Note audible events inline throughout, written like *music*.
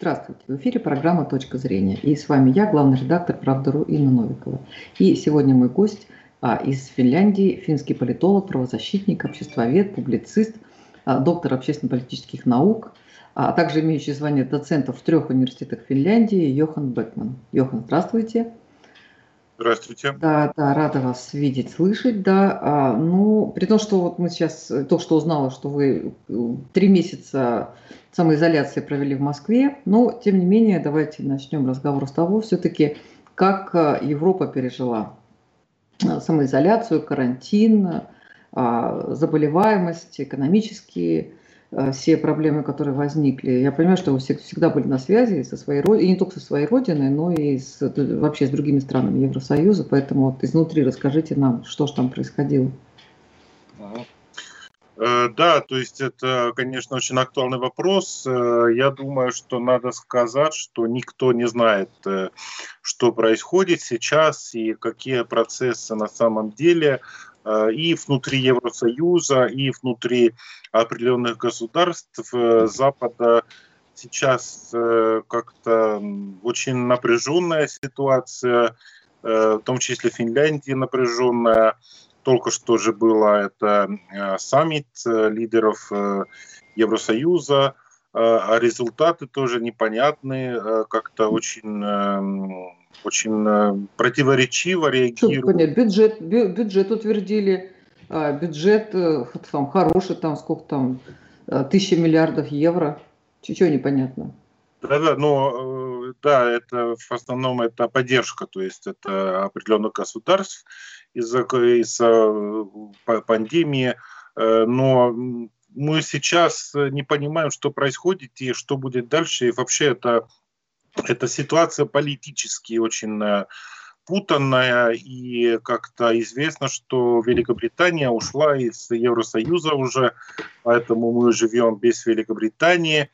Здравствуйте, в эфире программа «Точка зрения». И с вами я, главный редактор «Правда.ру» Инна Новикова. И сегодня мой гость а, из Финляндии, финский политолог, правозащитник, обществовед, публицист, а, доктор общественно-политических наук, а также имеющий звание доцента в трех университетах Финляндии Йохан Бекман. Йохан, здравствуйте. Здравствуйте. Да, да, рада вас видеть, слышать, да. А, ну, при том, что вот мы сейчас э, только что узнала, что вы э, три месяца самоизоляции провели в Москве, но, тем не менее, давайте начнем разговор с того, все-таки, как э, Европа пережила самоизоляцию, карантин, а, заболеваемость, экономические все проблемы, которые возникли. Я понимаю, что вы всегда были на связи со своей родиной, и не только со своей родиной, но и с, вообще с другими странами Евросоюза, поэтому вот изнутри расскажите нам, что же там происходило. Э, да, то есть это, конечно, очень актуальный вопрос. Э, я думаю, что надо сказать, что никто не знает, что происходит сейчас и какие процессы на самом деле Э, и внутри Евросоюза, и внутри определенных государств э, Запада сейчас э, как-то очень напряженная ситуация, в том числе Финляндии напряженная. Только что же было это саммит лидеров Евросоюза, а результаты тоже непонятны, как-то очень очень э, противоречиво реагируют. Понять, бюджет, бю, бюджет утвердили, а, бюджет э, там хороший, там сколько там, э, тысяча миллиардов евро, чего непонятно. Да-да, но да, это в основном это поддержка, то есть это определенных государств из-за из пандемии, но мы сейчас не понимаем, что происходит и что будет дальше, и вообще это эта ситуация политически очень э, путанная, и как-то известно, что Великобритания ушла из Евросоюза уже, поэтому мы живем без Великобритании.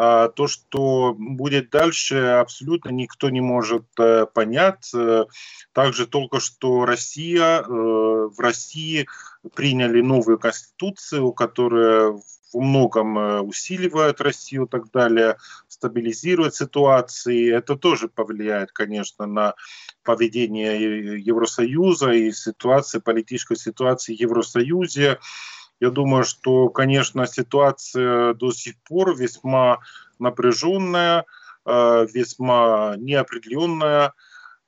А то, что будет дальше, абсолютно никто не может э, понять. Э, также только что Россия, в России приняли новую конституцию, которая во многом э, усиливает Россию и так далее, стабилизирует ситуации. Это тоже повлияет, конечно, на поведение Евросоюза и ситуации, политической ситуации в Евросоюзе. Я думаю, что, конечно, ситуация до сих пор весьма напряженная, э, весьма неопределенная,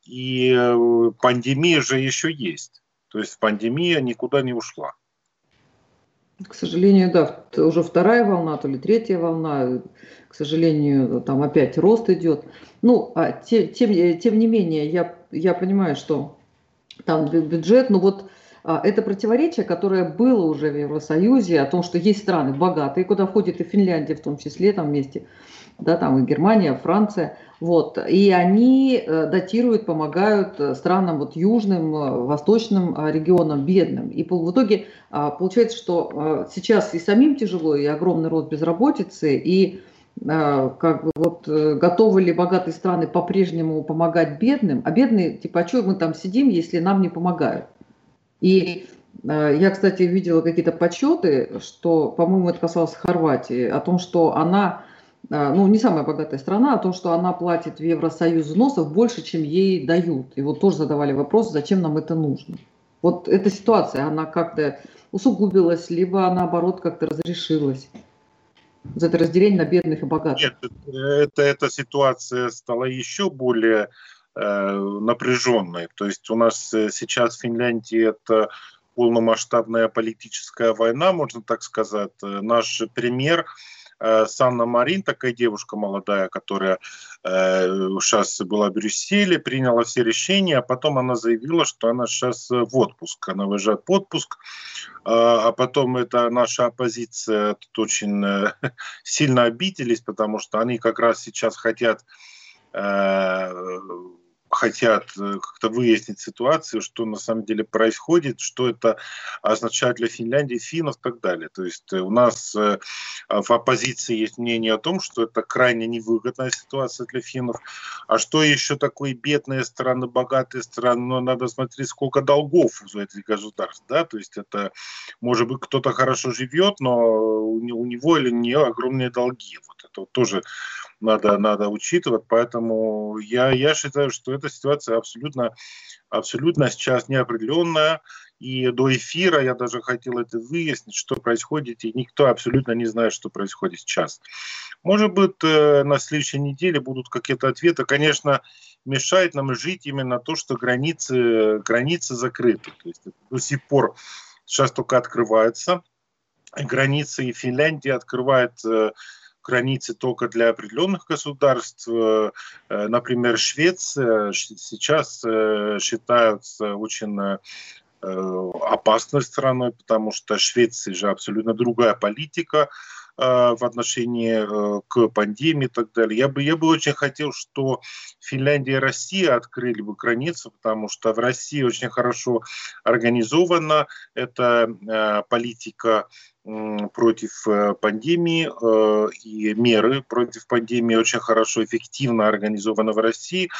и э, пандемия же еще есть. То есть пандемия никуда не ушла. К сожалению, да, уже вторая волна, то ли третья волна, к сожалению, там опять рост идет. Ну, а тем, тем, тем не менее, я, я понимаю, что там бюджет, но вот это противоречие, которое было уже в Евросоюзе, о том, что есть страны богатые, куда входит и Финляндия в том числе, там вместе, да, там и Германия, Франция, вот, и они э, датируют, помогают э, странам вот южным, э, восточным регионам, бедным. И в итоге а, получается, что сейчас и самим тяжело, и огромный рост безработицы, и как бы вот готовы ли богатые страны по-прежнему помогать бедным, а бедные, типа, а что мы там сидим, если нам не помогают? И я, кстати, видела какие-то подсчеты, что, по-моему, это касалось Хорватии, о том, что она а, ну, не самая богатая страна, о том, что она платит в Евросоюз взносов больше, чем ей дают. И вот тоже задавали вопрос, зачем нам это нужно. Вот эта ситуация, она как-то усугубилась, либо наоборот как-то разрешилась. Вот это разделение на бедных и богатых. Нет, это, эта ситуация стала еще более э, напряженной. То есть у нас э, сейчас в Финляндии это полномасштабная политическая война, можно так сказать. Э, наш премьер Э, Санна Марин, такая девушка молодая, которая э, сейчас была в Брюсселе, приняла все решения, а потом она заявила, что она сейчас в отпуск, она выезжает в отпуск, а, потом это наша оппозиция тут очень э, *laughs* сильно обиделись, потому что они как раз сейчас хотят хотят э, как-то выяснить ситуацию, что на самом деле происходит, что это означает для Финляндии, финнов и так далее. То есть э, у нас э, в оппозиции есть мнение о том, что это крайне невыгодная ситуация для финнов. А что еще такое бедные страны, богатые страны? Ну, надо смотреть, сколько долгов у этих государств. Да? То есть это, может быть, кто-то хорошо живет, но у него или у нее огромные долги. Вот это вот тоже надо, надо учитывать. Поэтому я, я считаю, что эта ситуация абсолютно, абсолютно сейчас неопределенная. И до эфира я даже хотел это выяснить, что происходит, и никто абсолютно не знает, что происходит сейчас. Может быть, э, на следующей неделе будут какие-то ответы. Конечно, мешает нам жить именно то, что границы, границы закрыты. То есть до сих пор сейчас только открывается. Границы и Финляндия открывает э, границы только для определенных государств. Э, например, Швеция сейчас считается очень опасной страной, потому что Швеция же абсолютно другая политика Э, в отношении э, к пандемии и так далее. Я бы, я бы очень хотел, что Финляндия и Россия открыли бы границу, потому что в России очень хорошо организована эта э, политика против э, пандемии э, и меры против пандемии очень хорошо, эффективно организованы в России.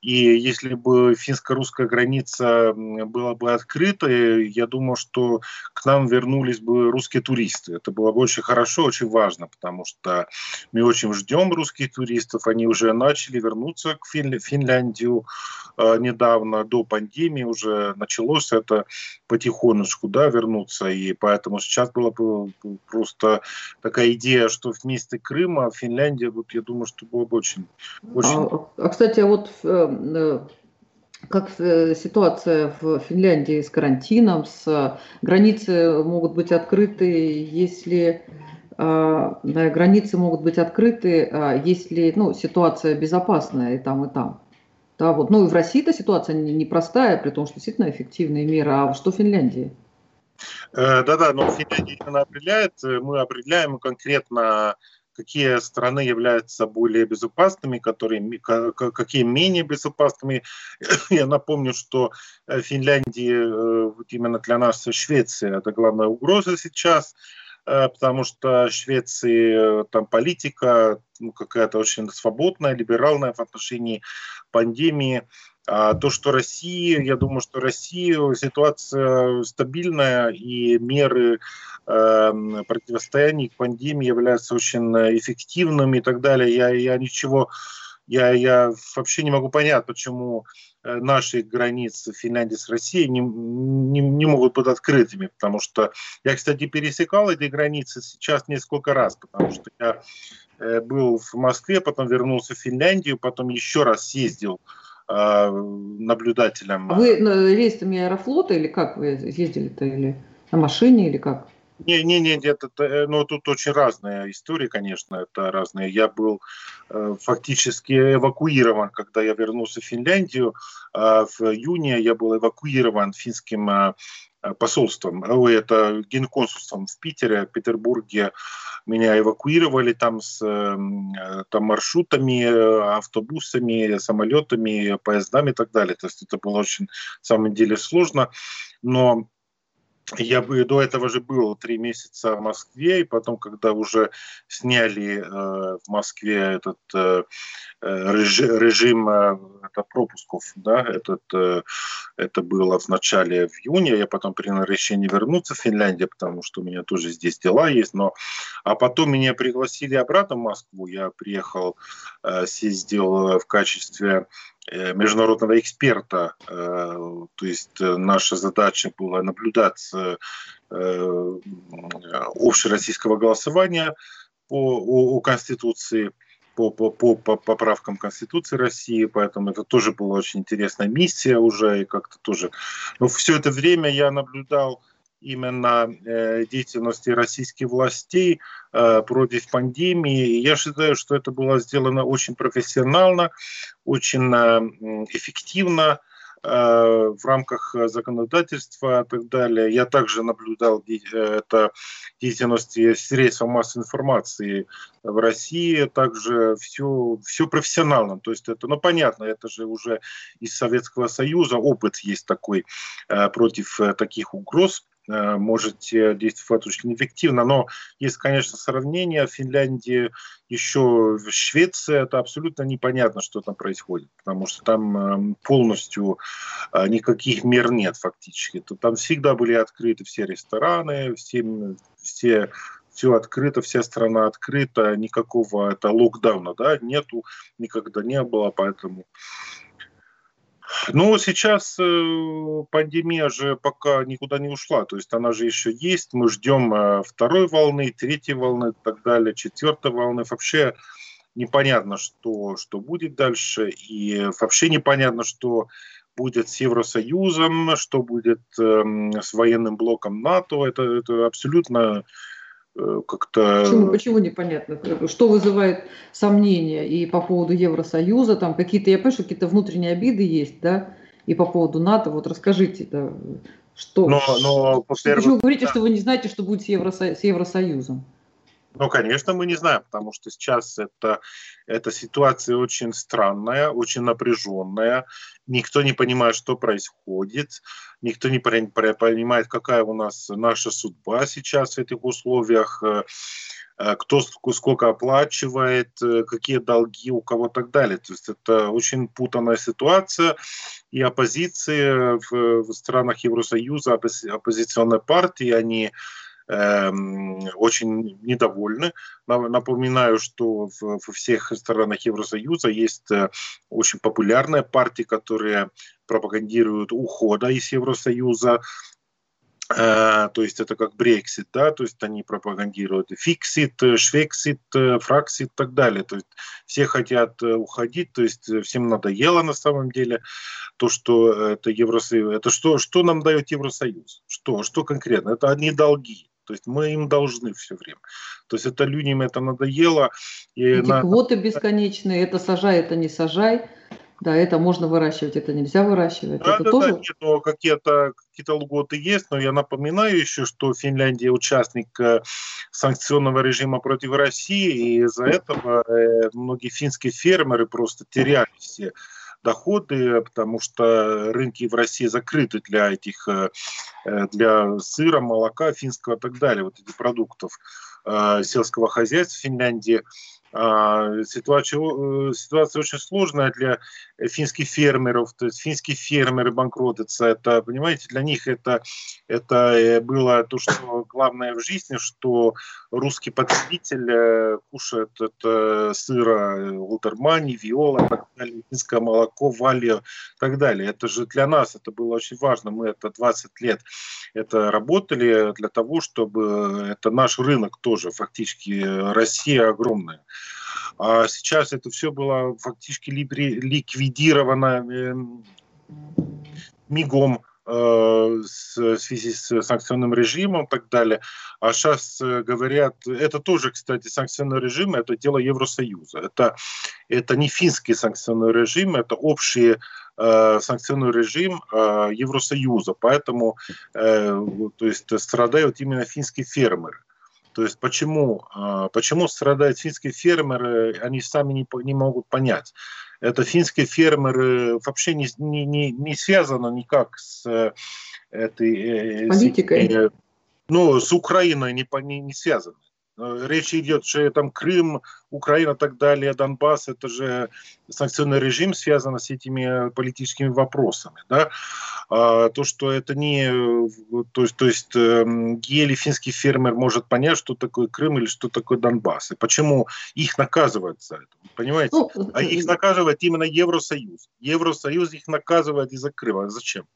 И если бы финско-русская граница была бы открыта, я думаю, что к нам вернулись бы русские туристы. Это было бы очень хорошо, очень важно, потому что мы очень ждем русских туристов. Они уже начали вернуться к Финляндию э, недавно, до пандемии уже началось это потихонечку, да, вернуться. И поэтому сейчас было бы просто такая идея, что вместе Крыма Финляндия, вот я думаю, что было бы очень... очень... А, а, кстати, а вот э, э, как э, ситуация в Финляндии с карантином, с границы могут быть открыты, если границы могут быть открыты, если ну, ситуация безопасная и там, и там. Да, вот. Ну и в России эта ситуация непростая, при том, что действительно эффективные меры. А что в Финляндии? Э, да-да, но Финляндия именно определяет, э, мы определяем конкретно, какие страны являются более безопасными, которые, какие менее безопасными. *coughs* Я напомню, что э, Финляндия, вот именно для нас Швеция, это главная угроза сейчас, потому что в Швеции там политика ну, какая-то очень свободная, либеральная в отношении пандемии. А то, что Россия, я думаю, что Россия ситуация стабильная и меры э, противостояния к пандемии являются очень эффективными и так далее. Я, я ничего, я, я вообще не могу понять, почему э, наши границы Финляндии с Россией не, не, не могут быть открытыми, потому что я, кстати, пересекал эти границы сейчас несколько раз, потому что я э, был в Москве, потом вернулся в Финляндию, потом еще раз съездил Э, наблюдателем. Вы рейсами аэрофлота или как вы ездили-то? Или на машине или как? Не, не, не, это, э, ну, тут очень разные истории, конечно, это разные. Я был э, фактически эвакуирован, когда я вернулся в Финляндию. Э, в июне я был эвакуирован финским э, посольством, это генконсульством в Питере, в Петербурге. Меня эвакуировали там с э, там, маршрутами, автобусами, самолетами, поездами и так далее. То есть это было очень, на самом деле, сложно. Но я бы до этого же был три месяца в Москве, и потом, когда уже сняли э, в Москве этот э, э режим, режим э, это пропусков, да, этот, э, это было в начале в июне, я потом принял решение вернуться в Финляндию, потому что у меня тоже здесь дела есть, но а потом меня пригласили обратно в Москву, я приехал, э, съездил в качестве Э, международного эксперта. Э, то есть э, наша задача была наблюдать общероссийского голосования по, о, о Конституции, по, по, по, по поправкам Конституции России, поэтому это тоже была очень интересная миссия уже, и как-то тоже... Но все это время я наблюдал именно э, деятельности российских властей э, против пандемии. И я считаю, что это было сделано очень профессионально, очень э, эффективно в рамках законодательства и так далее. Я также наблюдал это деятельность средств массовой информации в России, также все, все профессионально. То есть это, ну понятно, это же уже из Советского Союза опыт есть такой против таких угроз Э, можете действовать очень эффективно. Но есть, конечно, сравнение. Финляндии еще в Швеции это абсолютно непонятно, что там происходит, потому что там эм, полностью э, никаких мер нет фактически. Там всегда были открыты все рестораны, все, все все открыто, вся страна открыта, никакого это локдауна, да, нету, никогда не было, поэтому... Ну, сейчас э, пандемия же пока никуда не ушла, то есть она же еще есть, мы ждем э, второй волны, третьей волны и так далее, четвертой волны. Вообще непонятно, что, что будет дальше, и вообще непонятно, что будет с Евросоюзом, что будет э, с военным блоком НАТО. Это, это абсолютно как-то... Почему, почему непонятно? Что вызывает сомнения и по поводу Евросоюза? Там какие-то, я понимаю, что какие-то внутренние обиды есть, да? И по поводу НАТО. Вот расскажите, да, что... Но, но, Почему вы говорите, что вы не знаете, что будет с, Евросо... с Евросоюзом? Ну, конечно, мы не знаем, потому что сейчас это, эта ситуация очень странная, очень напряженная. Никто не понимает, что происходит. Никто не понимает, какая у нас наша судьба сейчас в этих условиях э, э, кто сколько оплачивает, э, какие долги у кого и так далее. То есть это очень путанная ситуация, и оппозиции в, в странах Евросоюза, оппозиционные партии, они очень недовольны. Напоминаю, что во всех странах Евросоюза есть э, очень популярные партии, которые пропагандируют ухода из Евросоюза, Uh, то есть это как Брексит, да, то есть они пропагандируют фиксит, швексит, фраксит и так далее. То есть все хотят э, уходить, то есть всем надоело на самом деле то, что это Евросоюз. Это что, что нам дает Евросоюз? Что, что конкретно? Это одни долги. То есть мы им должны все время. То есть это людям это надоело. И Эти на... квоты бесконечные, это сажай, это не сажай. Да, это можно выращивать, это нельзя выращивать. Да, это да, тоже... да, нет, какие-то какие льготы есть, но я напоминаю еще, что Финляндия участник э, санкционного режима против России, и из-за этого э, многие финские фермеры просто теряли все доходы, потому что рынки в России закрыты для этих, э, э, для сыра, молока, финского и так далее, вот этих продуктов э, сельского хозяйства в Финляндии. А, ситуация, э, ситуация очень сложная для финских фермеров. То есть финские фермеры банкротятся. Это, понимаете, для них это, это э, было то, что главное в жизни, что русский потребитель э, кушает это сыра Лутермани, Виола, так далее, финское молоко, валью и так далее. Это же для нас это было очень важно. Мы это 20 лет это работали для того, чтобы это наш рынок тоже фактически Россия огромная. А сейчас это все было фактически ликвидировано эм, мигом э, в связи с санкционным режимом и так далее. А сейчас э, говорят, это тоже, кстати, санкционный режим, это дело Евросоюза. Это, это не финский санкционный режим, это общий э, санкционный режим э, Евросоюза. Поэтому э, то есть, страдают именно финские фермеры. То есть почему, а, почему страдают финские фермеры, они сами не, не могут понять. Это финские фермеры вообще не, не, не, не связано никак с э, этой... Э, Политикой. С, ну, с Украиной не, не, не связано. Э, речь идет, что там Крым, Украина и так далее, Донбасс, это же санкционный режим связан с этими политическими вопросами. Да? А то, что это не... То есть, то есть эм, еле финский фермер может понять, что такое Крым или что такое Донбасс. И почему их наказывают за это. Понимаете? Ну, а их наказывает именно Евросоюз. Евросоюз их наказывает из-за Крыма. Зачем?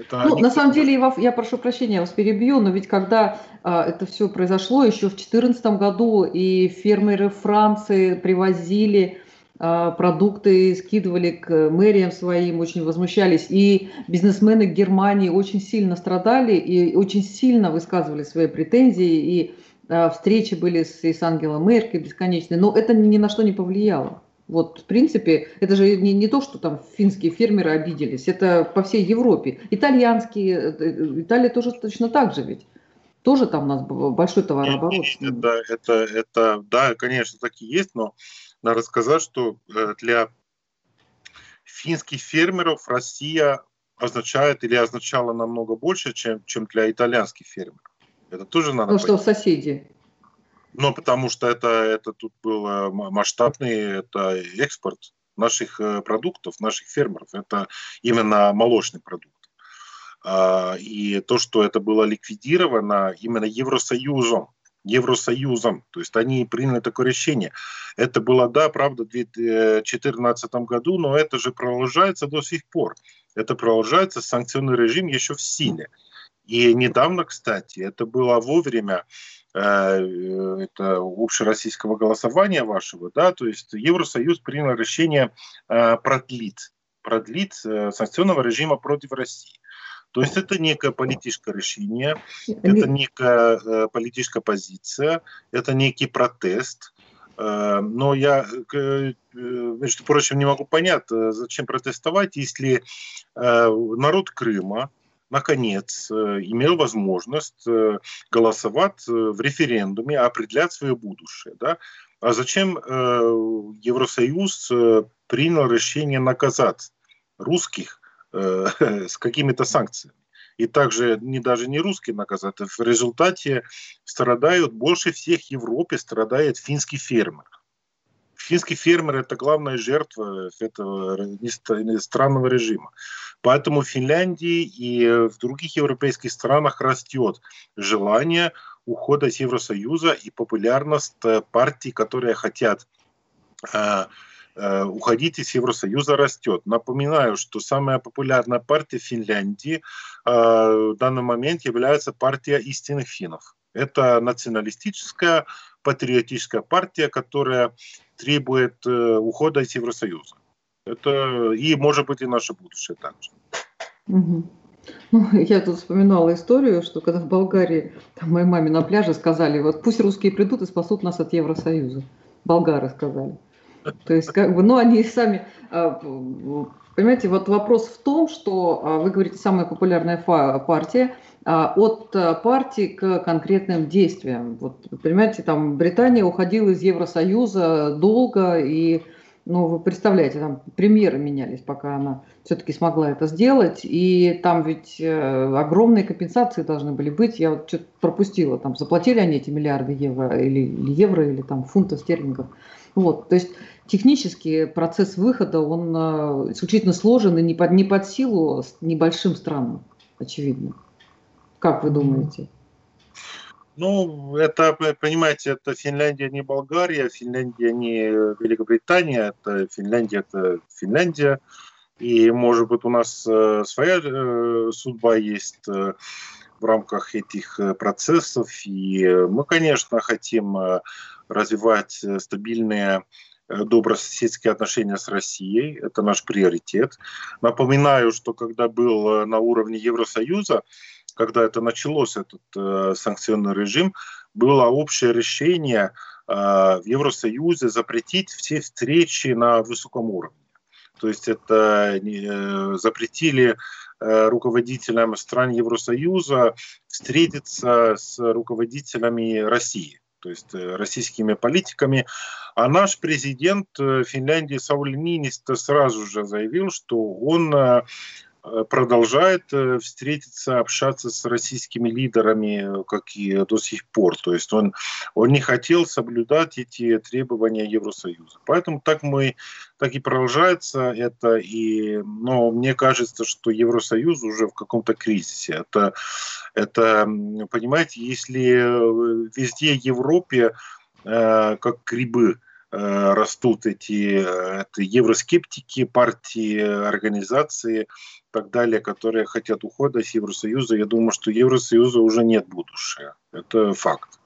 Это ну, на самом деле, я прошу прощения, я вас перебью, но ведь когда а, это все произошло еще в 2014 году, и фермеры Франции привозили а, продукты, скидывали к мэриям своим, очень возмущались, и бизнесмены Германии очень сильно страдали и очень сильно высказывали свои претензии, и а, встречи были с, и с Ангелом Меркель бесконечные, но это ни на что не повлияло. Вот, в принципе, это же не, не то, что там финские фермеры обиделись, это по всей Европе. Итальянские, э, э, Италия тоже точно так же ведь. Тоже там у нас большой товарооборот. Это, это, это, да, конечно, так и есть, но надо сказать, что э, для финских фермеров Россия означает или означала намного больше, чем, чем для итальянских фермеров. Это тоже надо. Ну что, соседи. Ну, потому что это, это тут был э, масштабный это экспорт наших э, продуктов, наших фермеров. Это именно молочный продукт. А, и то, что это было ликвидировано именно Евросоюзом, Евросоюзом. То есть они приняли такое решение. Это было, да, правда, в 2014 году, но это же продолжается до сих пор. Это продолжается, санкционный режим еще в силе. И недавно, кстати, это было вовремя, это общероссийского голосования вашего, да, то есть Евросоюз принял решение э, продлить, продлить э, санкционного режима против России. То есть это некое политическое решение, это некая э, политическая позиция, это некий протест. Э, но я, э, между прочим, не могу понять, зачем протестовать, если народ Крыма, наконец, имел возможность голосовать в референдуме, определять свое будущее. Да? А зачем Евросоюз принял решение наказать русских Э, *laughs* с какими-то санкциями. И также не даже не русские наказаты. В результате страдают, больше всех в Европе страдает финский фермер. Финский фермер – это главная жертва этого странного режима. Поэтому в Финляндии и в других европейских странах растет желание ухода из Евросоюза и популярность партий, которые хотят э, Э, уходить из Евросоюза растет. Напоминаю, что самая популярная партия Финляндии э, в данный момент является партия истинных финнов. Это националистическая, патриотическая партия, которая требует э, ухода из Евросоюза. Это и может быть и наше будущее также. Угу. Ну, я тут вспоминала историю, что когда в Болгарии там, моей маме на пляже сказали, вот пусть русские придут и спасут нас от Евросоюза. Болгары сказали. То есть, как бы, ну, они сами, а, понимаете, вот вопрос в том, что а, вы говорите, самая популярная партия, от партии к конкретным действиям. Вот, понимаете, там Британия уходила из Евросоюза долго, и, ну, вы представляете, там премьеры менялись, пока она все-таки смогла это сделать, и там ведь э, огромные компенсации должны были быть, я вот что-то пропустила, там заплатили они эти миллиарды евро, или, или евро, или там фунтов стерлингов. Вот, то есть технически процесс выхода, он э, исключительно сложен и не под, не под силу небольшим странам, очевидно. Как вы думаете? Ну, это, понимаете, это Финляндия не Болгария, Финляндия не Великобритания, это Финляндия, это Финляндия. И, может быть, у нас э, своя э, судьба есть э, в рамках этих процессов. И мы, конечно, хотим развивать стабильные добрососедские отношения с Россией. Это наш приоритет. Напоминаю, что когда был на уровне Евросоюза, когда это началось, этот э, санкционный режим, было общее решение э, в Евросоюзе запретить все встречи на высоком уровне. То есть это э, запретили э, руководителям стран Евросоюза встретиться с руководителями России то есть э, российскими политиками. А наш президент э, Финляндии Саули Нинисто сразу же заявил, что он Э, продолжает э, встретиться, общаться с российскими лидерами, как и до сих пор. То есть он, он не хотел соблюдать эти требования Евросоюза. Поэтому так мы так и продолжается это. И, но мне кажется, что Евросоюз уже в каком-то кризисе. Это, это, понимаете, если э, везде Европе как грибы растут эти это евроскептики, партии, организации, так далее, которые хотят ухода из Евросоюза, я думаю, что Евросоюза уже нет будущего. Это факт.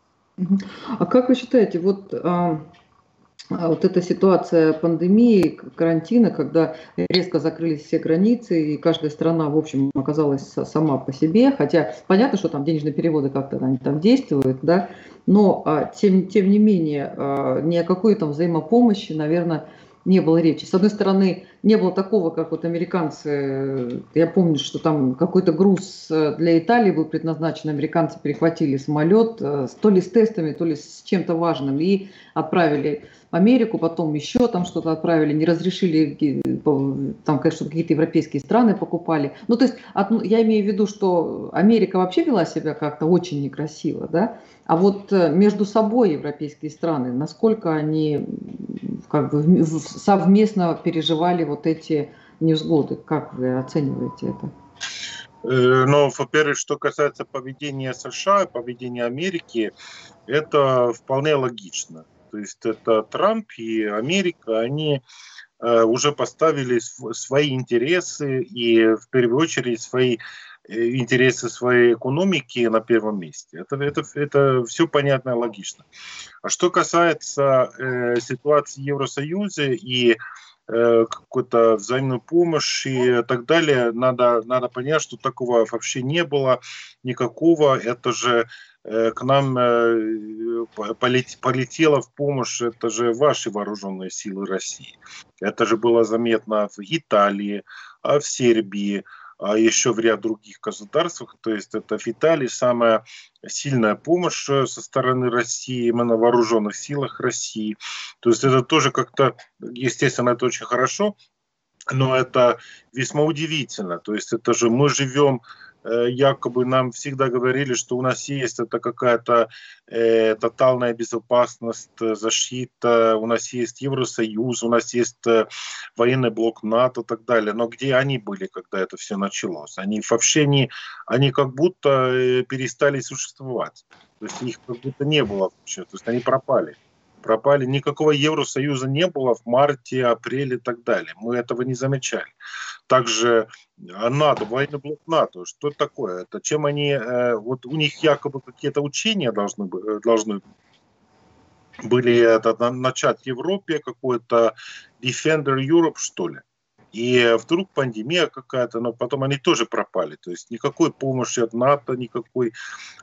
А как вы считаете, вот, а вот эта ситуация пандемии, карантина, когда резко закрылись все границы, и каждая страна, в общем, оказалась сама по себе, хотя понятно, что там денежные переводы как-то они там действуют, да, но а, тем, тем не менее а, ни о какой там взаимопомощи, наверное, не было речи. С одной стороны, не было такого, как вот американцы, я помню, что там какой-то груз э, для Италии был предназначен, американцы перехватили самолет, э, то ли с тестами, то ли с чем-то важным, и отправили в Америку, потом еще там что-то отправили, не разрешили, там, конечно, какие-то европейские страны покупали. Ну, то есть, я имею в виду, что Америка вообще вела себя как-то очень некрасиво, да, а вот э, между собой европейские страны, насколько они как бы совместно переживали вот эти невзгоды, как вы оцениваете это? Но, во-первых, что касается поведения США, поведения Америки, это вполне логично. То есть это Трамп и Америка, они уже поставили свои интересы и в первую очередь свои Э, интересы своей экономики на первом месте. Это, это, это все понятно и логично. А что касается э, ситуации в Евросоюзе и э, какой-то взаимной помощи и так далее, надо, надо понять, что такого вообще не было никакого. Это же э, к нам э, полетело в помощь, это же ваши вооруженные силы России. Это же было заметно в Италии, а в Сербии, а еще в ряд других государствах. То есть это в Италии самая сильная помощь э, со стороны России, именно вооруженных силах России. То есть это тоже как-то, естественно, это очень хорошо, но это весьма удивительно. То есть это же мы живем якобы нам всегда говорили, что у нас есть это какая-то э, тотальная безопасность, э, защита, у нас есть Евросоюз, у нас есть э, военный блок НАТО и так далее. Но где они были, когда это все началось? Они вообще не, они как будто э, перестали существовать. То есть их как будто не было вообще, то есть они пропали пропали. Никакого Евросоюза не было в марте, апреле и так далее. Мы этого не замечали. Также а НАТО, военный блок НАТО, что это такое? Это чем они, э, вот у них якобы какие-то учения должны, э, должны были это, начать в Европе, какой-то Defender Europe, что ли. И вдруг пандемия какая-то, но потом они тоже пропали. То есть никакой помощи от НАТО, никакой.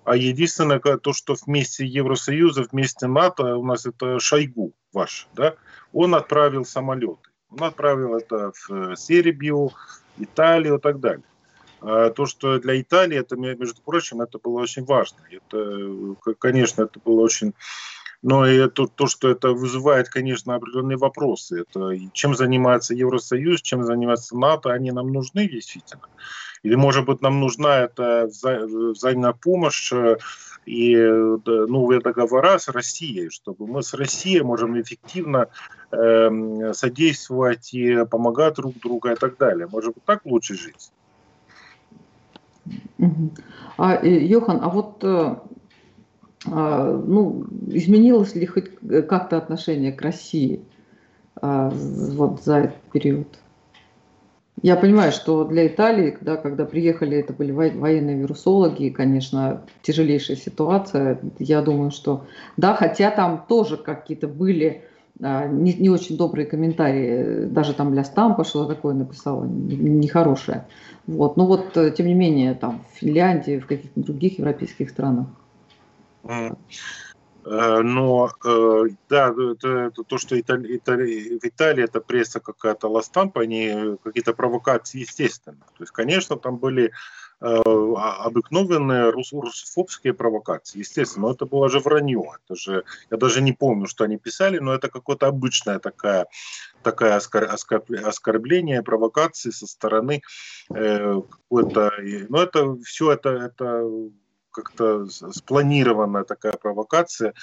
А единственное, то, что вместе Евросоюза, вместе НАТО у нас это Шойгу ваш, да, он отправил самолеты. Он отправил это в э, Сербию, Италию и так далее. А то, что для Италии, это, между прочим, это было очень важно. Это, конечно, это было очень но это, то, что это вызывает, конечно, определенные вопросы. Это чем занимается Евросоюз, чем занимается НАТО, они нам нужны действительно. Или, может быть, нам нужна эта вза взаимная помощь э, и новые договора с Россией, чтобы мы с Россией можем эффективно э, содействовать и помогать друг другу и так далее. Может быть, так лучше жить. А, э, Йохан, а вот э, ну, изменилось ли хоть как-то отношение к России а, вот за этот период? Я понимаю, что для Италии, да, когда приехали, это были военные вирусологи, конечно, тяжелейшая ситуация. Я думаю, что да, хотя там тоже какие-то были а, не, не очень добрые комментарии, даже там для Стампа что такое написала, нехорошее. Вот. Но вот, э, тем не менее, там в Финляндии, в каких-то других европейских странах Э, но э, да, это, это то, что Итали, Итали, в Италии это пресса какая-то ластампа, они какие-то провокации, естественно. То есть, конечно, там были э, обыкновенные рус, русофобские провокации, естественно, но это было же вранье. Это же, я даже не помню, что они писали, но это какое-то обычное такая, такая оскор, оскор, оскорбление, провокации со стороны э, какой-то... Но это все это, это как-то спланированная такая провокация,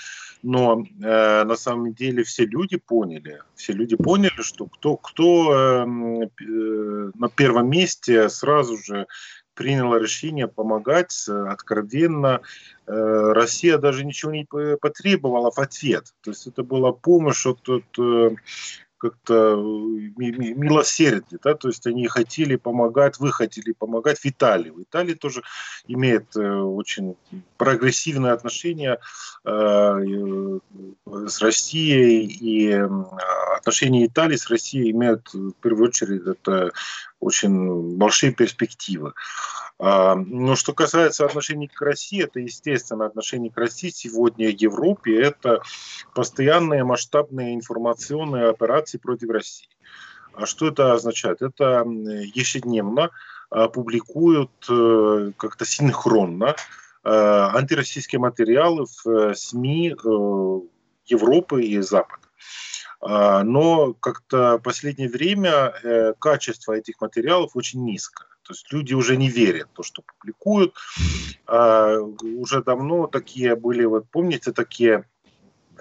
но э, на самом деле все люди поняли, все люди поняли, что кто, кто эм, э, на первом месте сразу же принял решение помогать откровенно. Э, Россия даже ничего не потребовала в ответ. То есть это была помощь от, от э, как-то милосердие, да, то есть они хотели помогать, вы хотели помогать в Италии. В Италии тоже имеет э, очень прогрессивное отношение э, э, с Россией, и отношения Италии с Россией имеют в первую очередь это очень большие перспективы. А, но что касается отношений к России, это, естественно, отношение к России сегодня в Европе – это постоянные масштабные информационные операции против России. А что это означает? Это ежедневно а, публикуют э, как-то синхронно э, антироссийские материалы в э, СМИ Европы и Запада. А, но как-то последнее время качество этих материалов очень низкое. То есть люди уже не верят в то, что публикуют. А, уже давно такие были, вот помните, такие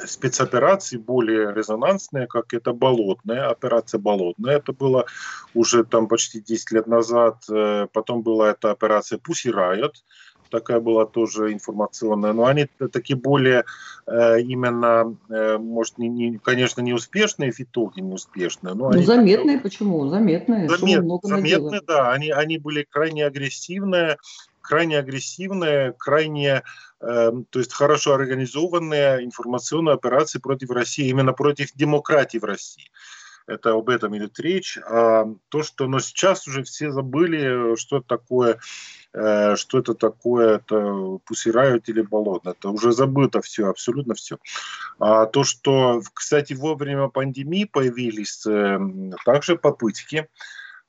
спецоперации более резонансные, как это Болотная, операция Болотная. Это было уже там почти 10 лет назад. Э, потом была эта операция Pussy Riot, такая была тоже информационная, но они такие более э, именно, э, может, не, не, конечно, не успешные в итоге, не успешные. Но ну, заметные, почему? Заметные. Замет, заметные, да. Они, они были крайне агрессивные, крайне агрессивные, крайне, э, то есть хорошо организованные информационные операции против России, именно против демократии в России. Это об этом идет речь. А то, что, но сейчас уже все забыли, что такое э, что это такое, это пусирают или болото. Это уже забыто все, абсолютно все. А то, что, кстати, во время пандемии появились э, также попытки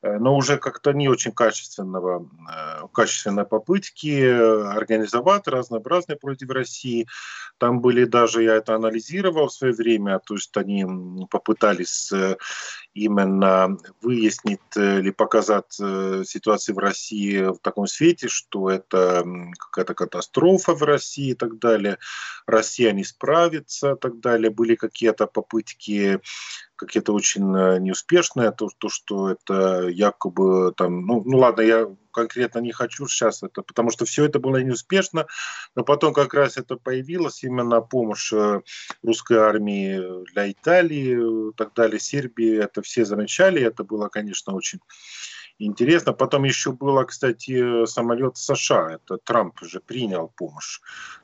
но уже как-то не очень качественного, э, качественной попытки организовать разнообразные против России. Там были даже, я это анализировал в свое время, то есть они попытались э, именно выяснить или показать ситуацию в России в таком свете, что это какая-то катастрофа в России и так далее. Россия не справится и так далее. Были какие-то попытки какие-то очень э, неуспешные, то, то, что это якобы там, ну, ну ладно, я конкретно не хочу сейчас это, потому что все это было неуспешно, но потом как раз это появилось именно помощь э, русской армии для Италии и так далее, Сербии, это все замечали, это было, конечно, очень интересно. Потом еще было, кстати, самолет США, это Трамп же принял помощь,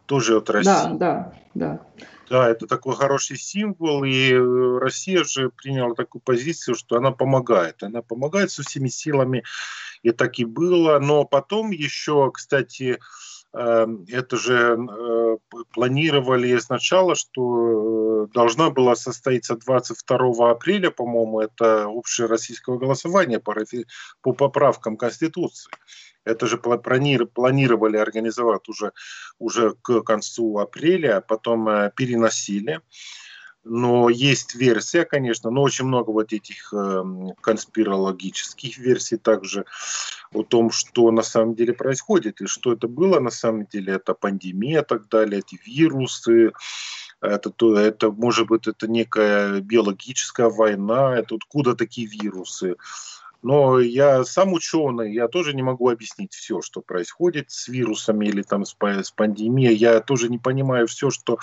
тоже от России. Да, да, да. Да, это такой хороший символ, и Россия же приняла такую позицию, что она помогает. Она помогает со всеми силами, и так и было. Но потом еще, кстати, это же э, планировали сначала, что э, должна была состоиться 22 апреля, по-моему, это общее российское голосование по, по поправкам Конституции. Это же планировали организовать уже, уже к концу апреля, а потом э, переносили. Но есть версия, конечно, но очень много вот этих э, конспирологических версий также о том, что на самом деле происходит и что это было на самом деле. Это пандемия и так далее, эти вирусы, это, то, это может быть это некая биологическая война, это откуда такие вирусы. Но я сам ученый, я тоже не могу объяснить все, что происходит с вирусами или там с, с пандемией. Я тоже не понимаю все, что...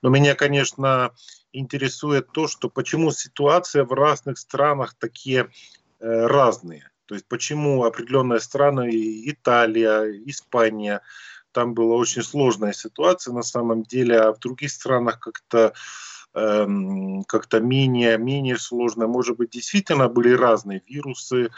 Но меня, конечно, интересует то, что почему ситуация в разных странах такие э, разные. То есть почему определенные страны, Италия, Испания, там была очень сложная ситуация на самом деле, а в других странах как-то Эм, как-то менее, менее сложно. Может быть, действительно были разные вирусы.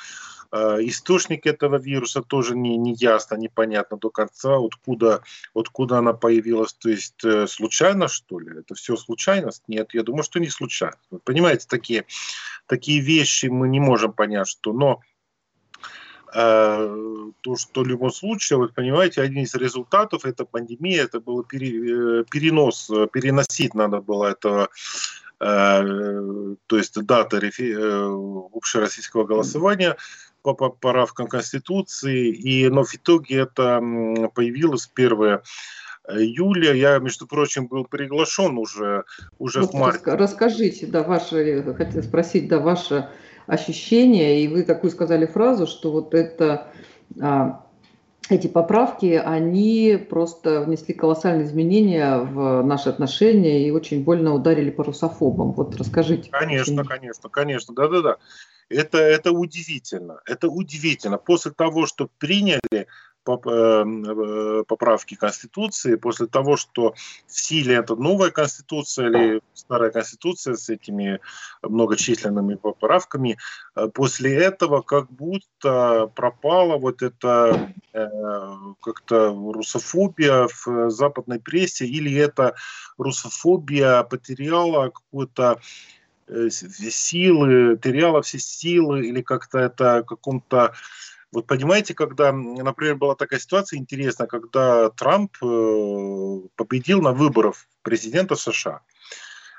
Э, источник этого вируса тоже не, не ясно, непонятно до конца, откуда, откуда она появилась. То есть э, случайно, что ли? Это все случайность? Нет, я думаю, что не случайно. Понимаете, такие, такие вещи мы не можем понять, что... Но то, что в любом случае, вы понимаете, один из результатов этой пандемии, это был э, перенос, переносить надо было это, э, то есть дата общероссийского голосования по поправкам Конституции, и, но в итоге это появилось первое июля. Я, между прочим, был приглашен уже, уже вот в марте. Расскажите, да, ваше, хотел спросить, да, ваше ощущение, и вы такую сказали фразу, что вот это а, эти поправки, они просто внесли колоссальные изменения в наши отношения и очень больно ударили по русофобам. Вот расскажите. Конечно, конечно, конечно, да-да-да. Это, это удивительно, это удивительно. После того, что приняли поправки Конституции, после того, что в силе эта новая Конституция или старая Конституция с этими многочисленными поправками, э, после этого как будто пропала вот эта э, как-то русофобия в западной прессе, или эта русофобия потеряла какую-то силы, теряла все силы, или как-то это каком-то вот понимаете, когда, например, была такая ситуация интересная, когда Трамп э, победил на выборах президента США.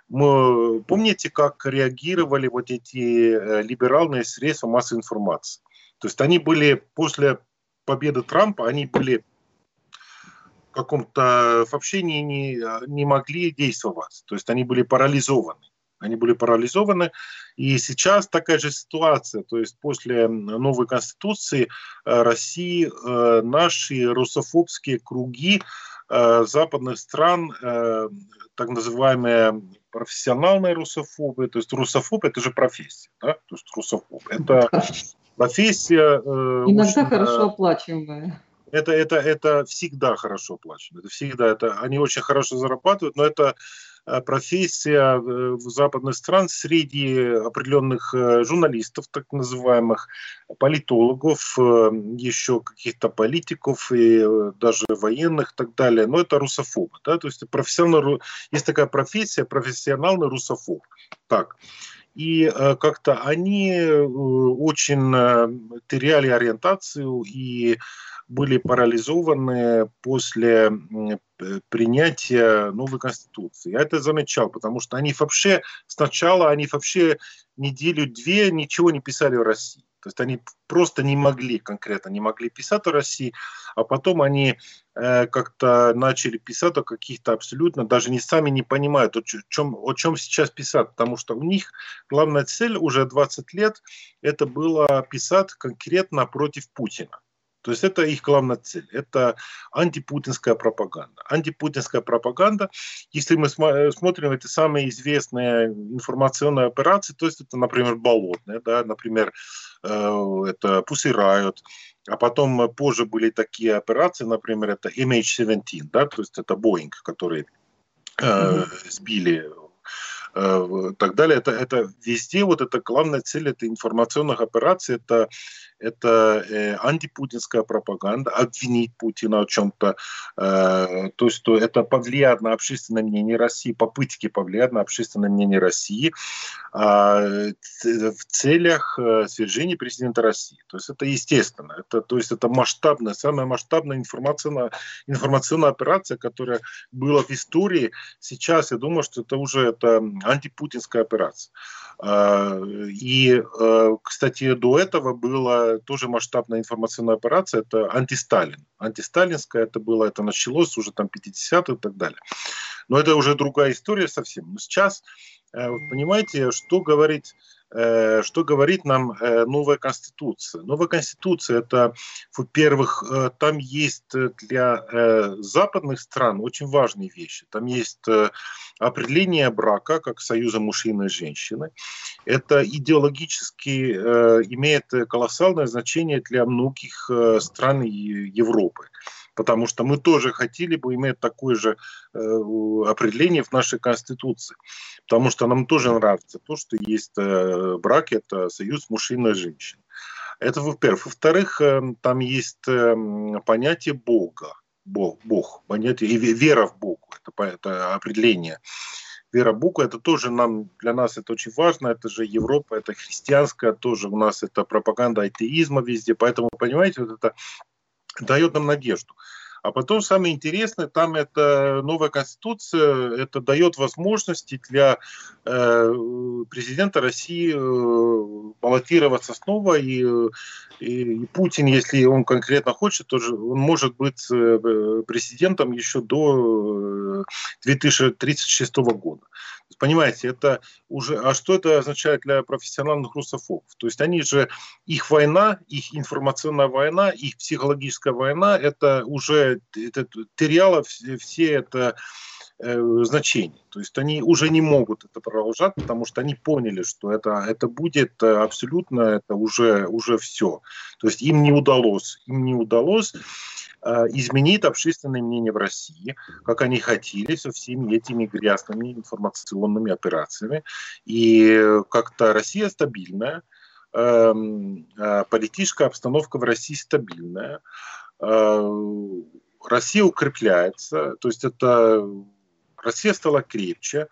Мы, помните, как реагировали вот эти э, либеральные средства массовой информации? То есть они были после победы Трампа, они были каком-то вообще не, не, не могли действовать. То есть они были парализованы. Они были парализованы. И сейчас такая же ситуация. То есть после новой конституции э, России э, наши русофобские круги э, западных стран, так называемые профессиональные русофобы, то есть русофоб это же профессия, да? то есть русофоб это профессия. Иногда очень, хорошо оплачиваемая это, это, это всегда хорошо оплачено. Это всегда, это, они очень хорошо зарабатывают, но это профессия э, в западных стран среди определенных э, журналистов, так называемых, политологов, еще каких-то политиков и даже военных и так далее. Но это русофобы. Да? То есть профессионал, есть такая профессия, профессиональный русофоб. Так. И как-то они очень теряли ориентацию и были парализованы после принятия новой конституции. Я это замечал, потому что они вообще сначала, они вообще неделю-две ничего не писали в России. То есть они просто не могли конкретно, не могли писать о России, а потом они э, как-то начали писать о каких-то абсолютно, даже не сами не понимают, о чем, о чем сейчас писать, потому что у них главная цель уже 20 лет, это было писать конкретно против Путина. То есть это их главная цель. Это антипутинская пропаганда. Антипутинская пропаганда, если мы э, смотрим эти самые известные информационные операции, то есть это, например, болотные, да, например, э, это Riot, а потом позже были такие операции, например, это MH17, да, то есть это Боинг, который э, сбили э, так далее. Это, это везде вот эта главная цель этой информационных операций, это это э, антипутинская пропаганда, обвинить Путина о чем-то, э, то есть то это повлияет на общественное мнение России, попытки повлиять на общественное мнение России э, в целях э, свержения президента России. То есть это естественно, это, то есть это масштабная, самая масштабная информационная, информационная операция, которая была в истории. Сейчас я думаю, что это уже это антипутинская операция. А, и, э, кстати, до этого была тоже масштабная информационная операция, это антисталин. Антисталинская это было, это началось уже там 50-е и так далее. Но это уже другая история совсем. Но сейчас, э, понимаете, что говорить Э, что говорит нам э, новая конституция? Новая конституция это, во-первых, там есть для западных стран очень важные вещи. Там есть определение брака как союза мужчины и женщины. Это идеологически имеет колоссальное значение для многих стран Европы потому что мы тоже хотели бы иметь такое же э, определение в нашей Конституции, потому что нам тоже нравится то, что есть э, брак, это союз мужчины и женщины. Это во-первых. Во-вторых, э, там есть понятие Бога, Бог, Бог, понятие и вера в Бога, это, это определение. Вера Богу, это тоже нам, для нас это очень важно, это же Европа, это христианская, тоже у нас это пропаганда атеизма везде, поэтому, понимаете, вот это дает нам надежду. А потом самое интересное, там это новая конституция, это дает возможности для э, президента России э, баллотироваться снова, и, и, и Путин, если он конкретно хочет, тоже он может быть э, президентом еще до 2036 э, года. Понимаете, это уже... А что это означает для профессиональных русофобов? То есть они же... Их война, их информационная война, их психологическая война, это уже... Это теряло все, все это э, значение. То есть они уже не могут это продолжать, потому что они поняли, что это, это будет абсолютно, это уже, уже все. То есть им не удалось, им не удалось Э, изменит общественное мнение в России, как они хотели, со всеми этими грязными информационными операциями. И как-то Россия стабильная, эм, э, политическая обстановка в России стабильная, э, Россия укрепляется, то есть это Россия стала крепче,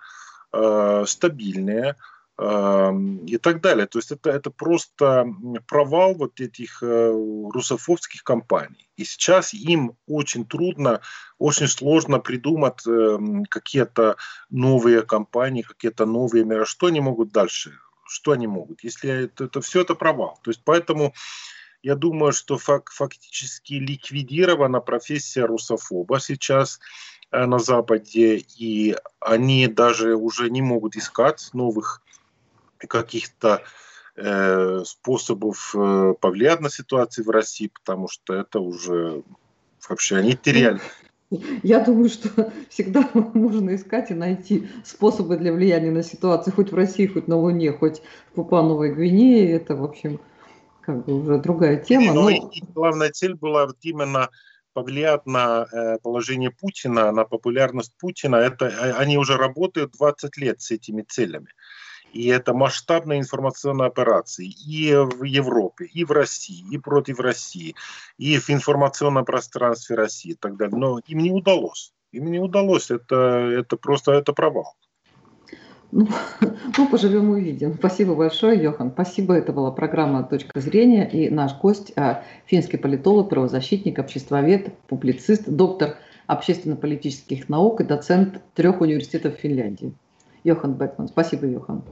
стабильнее, и так далее. То есть это, это просто провал вот этих э, русофобских компаний. И сейчас им очень трудно, очень сложно придумать какие-то новые компании, какие-то новые меры. Что они могут дальше? Что они могут? Если это, это все это провал. То есть поэтому Я думаю, что фак фактически ликвидирована профессия русофоба сейчас э, на Западе, и они даже уже не могут искать новых каких-то э, способов э, повлиять на ситуацию в России, потому что это уже вообще они теряли. *laughs* Я думаю, что всегда *laughs* можно искать и найти способы для влияния на ситуацию, хоть в России, хоть на Луне, хоть в Папуа-Новой Гвинее. Это, в общем, как бы уже другая тема. Но, но... главная цель была вот именно повлиять на э, положение Путина, на популярность Путина. Это, э, они уже работают 20 лет с этими целями. И это масштабные информационные операции и в Европе, и в России, и против России, и в информационном пространстве России и так далее. Но им не удалось. Им не удалось. Это, это просто это провал. Ну, *laughs* ну, поживем увидим. Спасибо большое, Йохан. Спасибо. Это была программа «Точка зрения». И наш гость а, – финский политолог, правозащитник, обществовед, публицист, доктор общественно-политических наук и доцент трех университетов Финляндии. Йохан Бекман. Спасибо, Йохан.